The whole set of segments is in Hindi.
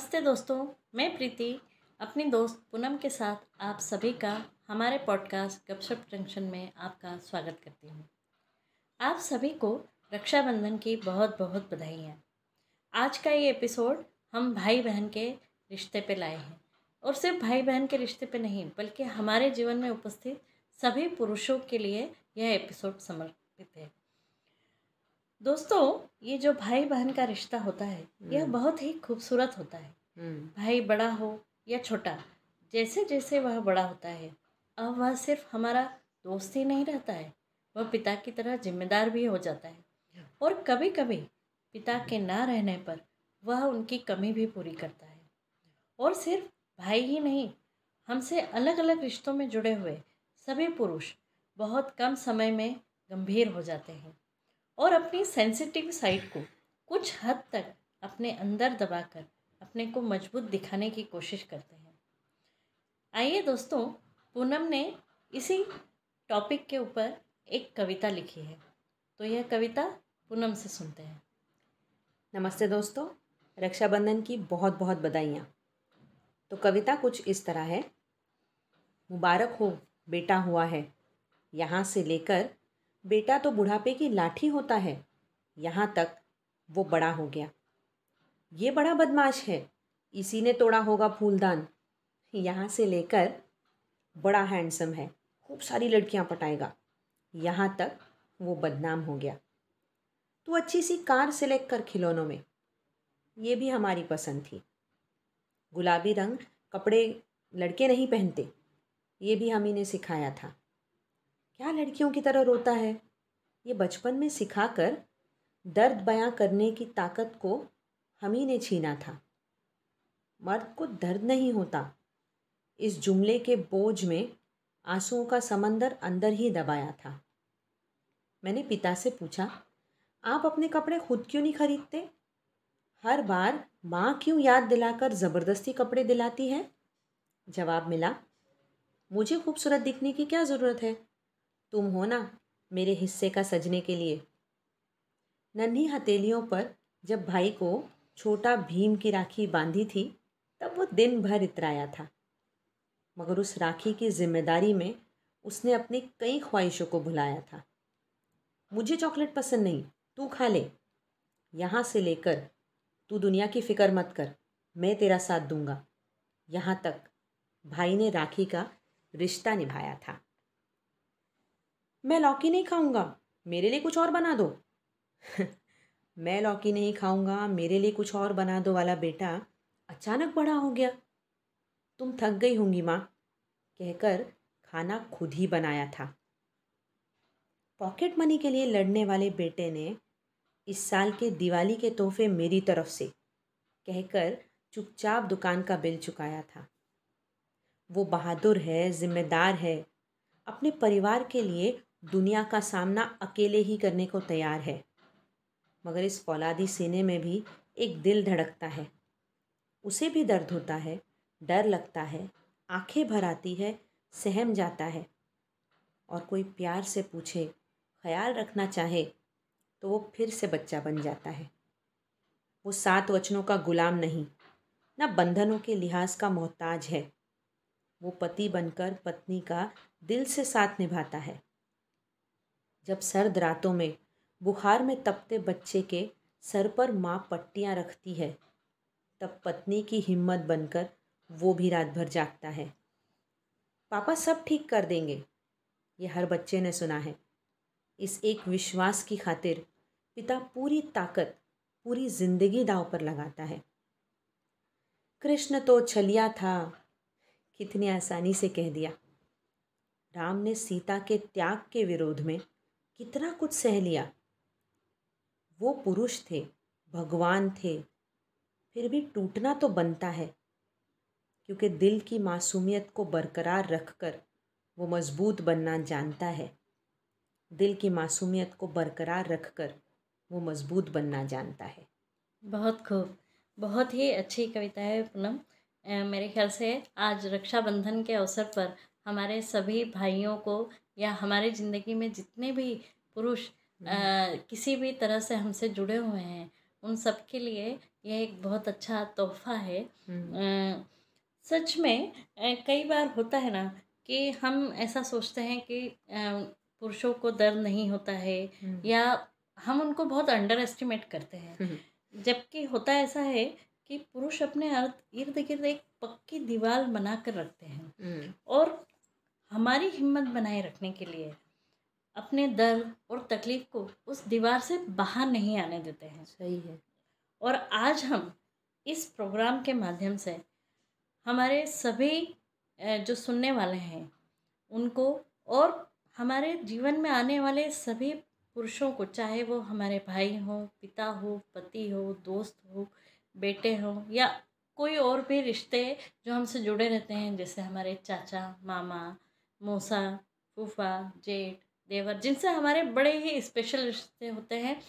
नमस्ते दोस्तों, मैं प्रीति, अपनी दोस्त पूनम के साथ आप सभी का हमारे पॉडकास्ट गपशप जंक्शन में आपका स्वागत करती हूँ। आप सभी को रक्षाबंधन की बहुत बहुत बधाई है आज का ये एपिसोड हम भाई बहन के रिश्ते पे लाए हैं। और सिर्फ़ भाई बहन के रिश्ते पे नहीं, बल्कि हमारे जीवन में उपस्थित सभी पुरुषों के लिए यह एपिसोड समर्पित है। दोस्तों ये जो भाई बहन का रिश्ता होता है यह हम्म। बहुत ही खूबसूरत होता है। हम्म। भाई बड़ा हो या छोटा जैसे जैसे वह बड़ा होता है अब वह सिर्फ़ हमारा दोस्त ही नहीं रहता है वह पिता की तरह जिम्मेदार भी हो जाता है। और कभी कभी पिता के ना रहने पर वह उनकी कमी भी पूरी करता है। और सिर्फ़ भाई ही नहीं हमसे अलग अलग रिश्तों में जुड़े हुए सभी पुरुष बहुत कम समय में गंभीर हो जाते हैं। और अपनी सेंसिटिव साइड को कुछ हद तक अपने अंदर दबाकर अपने को मज़बूत दिखाने की कोशिश करते हैं। आइए दोस्तों, पूनम ने इसी टॉपिक के ऊपर एक कविता लिखी है। तो यह कविता पूनम से सुनते हैं। नमस्ते दोस्तों, रक्षाबंधन की बहुत बहुत बधाइयाँ। तो कविता कुछ इस तरह है। मुबारक हो, बेटा हुआ है। यहाँ से लेकर बेटा तो बुढ़ापे की लाठी होता है। यहाँ तक वो बड़ा हो गया। ये बड़ा बदमाश है। इसी ने तोड़ा होगा फूलदान। यहाँ से लेकर बड़ा हैंडसम है। खूब सारी लड़कियाँ पटाएगा। यहाँ तक वो बदनाम हो गया। तू अच्छी सी कार सिलेक्ट कर खिलौनों में। ये भी हमारी पसंद थी। गुलाबी रंग कपड़े लड़के नहीं पहनते। ये भी हम ही ने सिखाया था। क्या लड़कियों की तरह रोता है? ये बचपन में सिखाकर दर्द बयां करने की ताकत को हम ही ने छीना था। मर्द को दर्द नहीं होता। इस जुमले के बोझ में आंसुओं का समंदर अंदर ही दबाया था। मैंने पिता से पूछा, आप अपने कपड़े खुद क्यों नहीं खरीदते? हर बार माँ क्यों याद दिलाकर ज़बरदस्ती कपड़े दिलाती है? जवाब मिला, मुझे खूबसूरत दिखने की क्या ज़रूरत है? तुम हो ना मेरे हिस्से का सजने के लिए। नन्ही हथेलियों पर जब भाई को छोटा भीम की राखी बांधी थी, तब वो दिन भर इतराया था। मगर उस राखी की ज़िम्मेदारी में उसने अपनी कई ख्वाहिशों को भुलाया था। मुझे चॉकलेट पसंद नहीं, तू खा ले। यहाँ से लेकर तू दुनिया की फ़िक्र मत कर, मैं तेरा साथ दूँगा। यहाँ तक भाई ने राखी का रिश्ता निभाया था। मैं लौकी नहीं खाऊँगा, मेरे लिए कुछ और बना दो। मैं लौकी नहीं खाऊँगा, मेरे लिए कुछ और बना दो वाला बेटा अचानक बड़ा हो गया। तुम थक गई होंगी माँ, कहकर खाना खुद ही बनाया था। पॉकेट मनी के लिए लड़ने वाले बेटे ने इस साल के दिवाली के तोहफे मेरी तरफ़ से, कहकर चुपचाप दुकान का बिल चुकाया था। वो बहादुर है, जिम्मेदार है, अपने परिवार के लिए दुनिया का सामना अकेले ही करने को तैयार है। मगर इस फौलादी सीने में भी एक दिल धड़कता है। उसे भी दर्द होता है, डर लगता है, आँखें भर आती है, सहम जाता है। और कोई प्यार से पूछे, ख्याल रखना चाहे तो वो फिर से बच्चा बन जाता है। वो सात वचनों का गुलाम नहीं, ना बंधनों के लिहाज का मोहताज है। वो पति बनकर पत्नी का दिल से साथ निभाता है। जब सर्द रातों में बुखार में तपते बच्चे के सर पर माँ पट्टियाँ रखती है, तब पत्नी की हिम्मत बनकर वो भी रात भर जागता है। पापा सब ठीक कर देंगे, ये हर बच्चे ने सुना है। इस एक विश्वास की खातिर पिता पूरी ताकत, पूरी ज़िंदगी दाव पर लगाता है। कृष्ण तो छलिया था, कितनी आसानी से कह दिया। राम ने सीता के त्याग के विरोध में कितना कुछ सह लिया। वो पुरुष थे, भगवान थे। फिर भी टूटना तो बनता है, क्योंकि दिल की मासूमियत को बरकरार रखकर वो मज़बूत बनना जानता है। दिल की मासूमियत को बरकरार रखकर वो मज़बूत बनना जानता है। बहुत खूब। बहुत ही अच्छी कविता है पूनम। मेरे ख्याल से आज रक्षाबंधन के अवसर पर हमारे सभी भाइयों को या हमारी ज़िंदगी में जितने भी पुरुष किसी भी तरह से हमसे जुड़े हुए हैं उन सब के लिए यह एक बहुत अच्छा तोहफा है। हम्म, अ, सच में कई बार होता है ना कि हम ऐसा सोचते हैं कि पुरुषों को दर्द नहीं होता है हम्म, या हम उनको बहुत अंडर एस्टिमेट करते हैं। हम्म, जबकि होता ऐसा है कि पुरुष अपने अर्थ इर्द गिर्द एक पक्की दीवार बना कर रखते हैं। हम्म, और हमारी हिम्मत बनाए रखने के लिए अपने दर्द और तकलीफ़ को उस दीवार से बाहर नहीं आने देते हैं। सही है। और आज हम इस प्रोग्राम के माध्यम से हमारे सभी जो सुनने वाले हैं उनको और हमारे जीवन में आने वाले सभी पुरुषों को चाहे वो हमारे भाई हों पिता हो पति हो दोस्त हो बेटे हो या कोई और भी रिश्ते जो हमसे जुड़े रहते हैं जैसे हमारे चाचा मामा मौसा फूफा जेठ देवर जिनसे हमारे बड़े ही स्पेशल रिश्ते होते हैं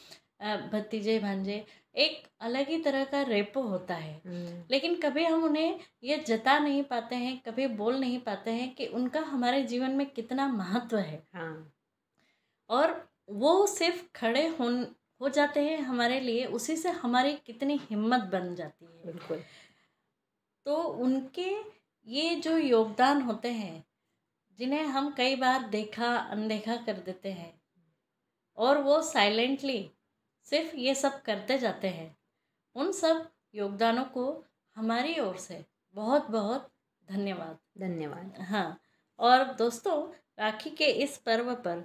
भतीजे भांजे एक अलग ही तरह का रेपो होता है। हम्म, लेकिन कभी हम उन्हें ये जता नहीं पाते हैं कभी बोल नहीं पाते हैं कि उनका हमारे जीवन में कितना महत्व है। हाँ। और वो सिर्फ़ खड़े हो हो जाते हैं हमारे लिए उसी से हमारी कितनी हिम्मत बन जाती है। बिल्कुल। तो उनके ये जो योगदान होते हैं जिन्हें हम कई बार देखा अनदेखा कर देते हैं। और वो साइलेंटली सिर्फ़ ये सब करते जाते हैं। उन सब योगदानों को हमारी ओर से बहुत बहुत धन्यवाद। धन्यवाद। हाँ और दोस्तों राखी के इस पर्व पर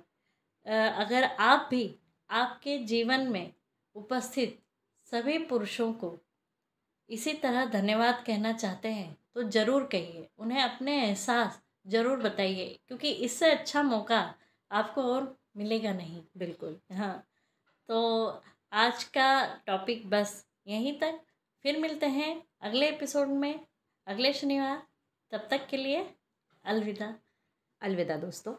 अगर आप भी आपके जीवन में उपस्थित सभी पुरुषों को इसी तरह धन्यवाद कहना चाहते हैं तो ज़रूर कहिए। उन्हें अपने एहसास ज़रूर बताइए क्योंकि इससे अच्छा मौका आपको और मिलेगा नहीं। बिल्कुल। हाँ तो आज का टॉपिक बस यहीं तक। फिर मिलते हैं अगले एपिसोड में अगले शनिवार। तब तक के लिए अलविदा। अलविदा दोस्तों।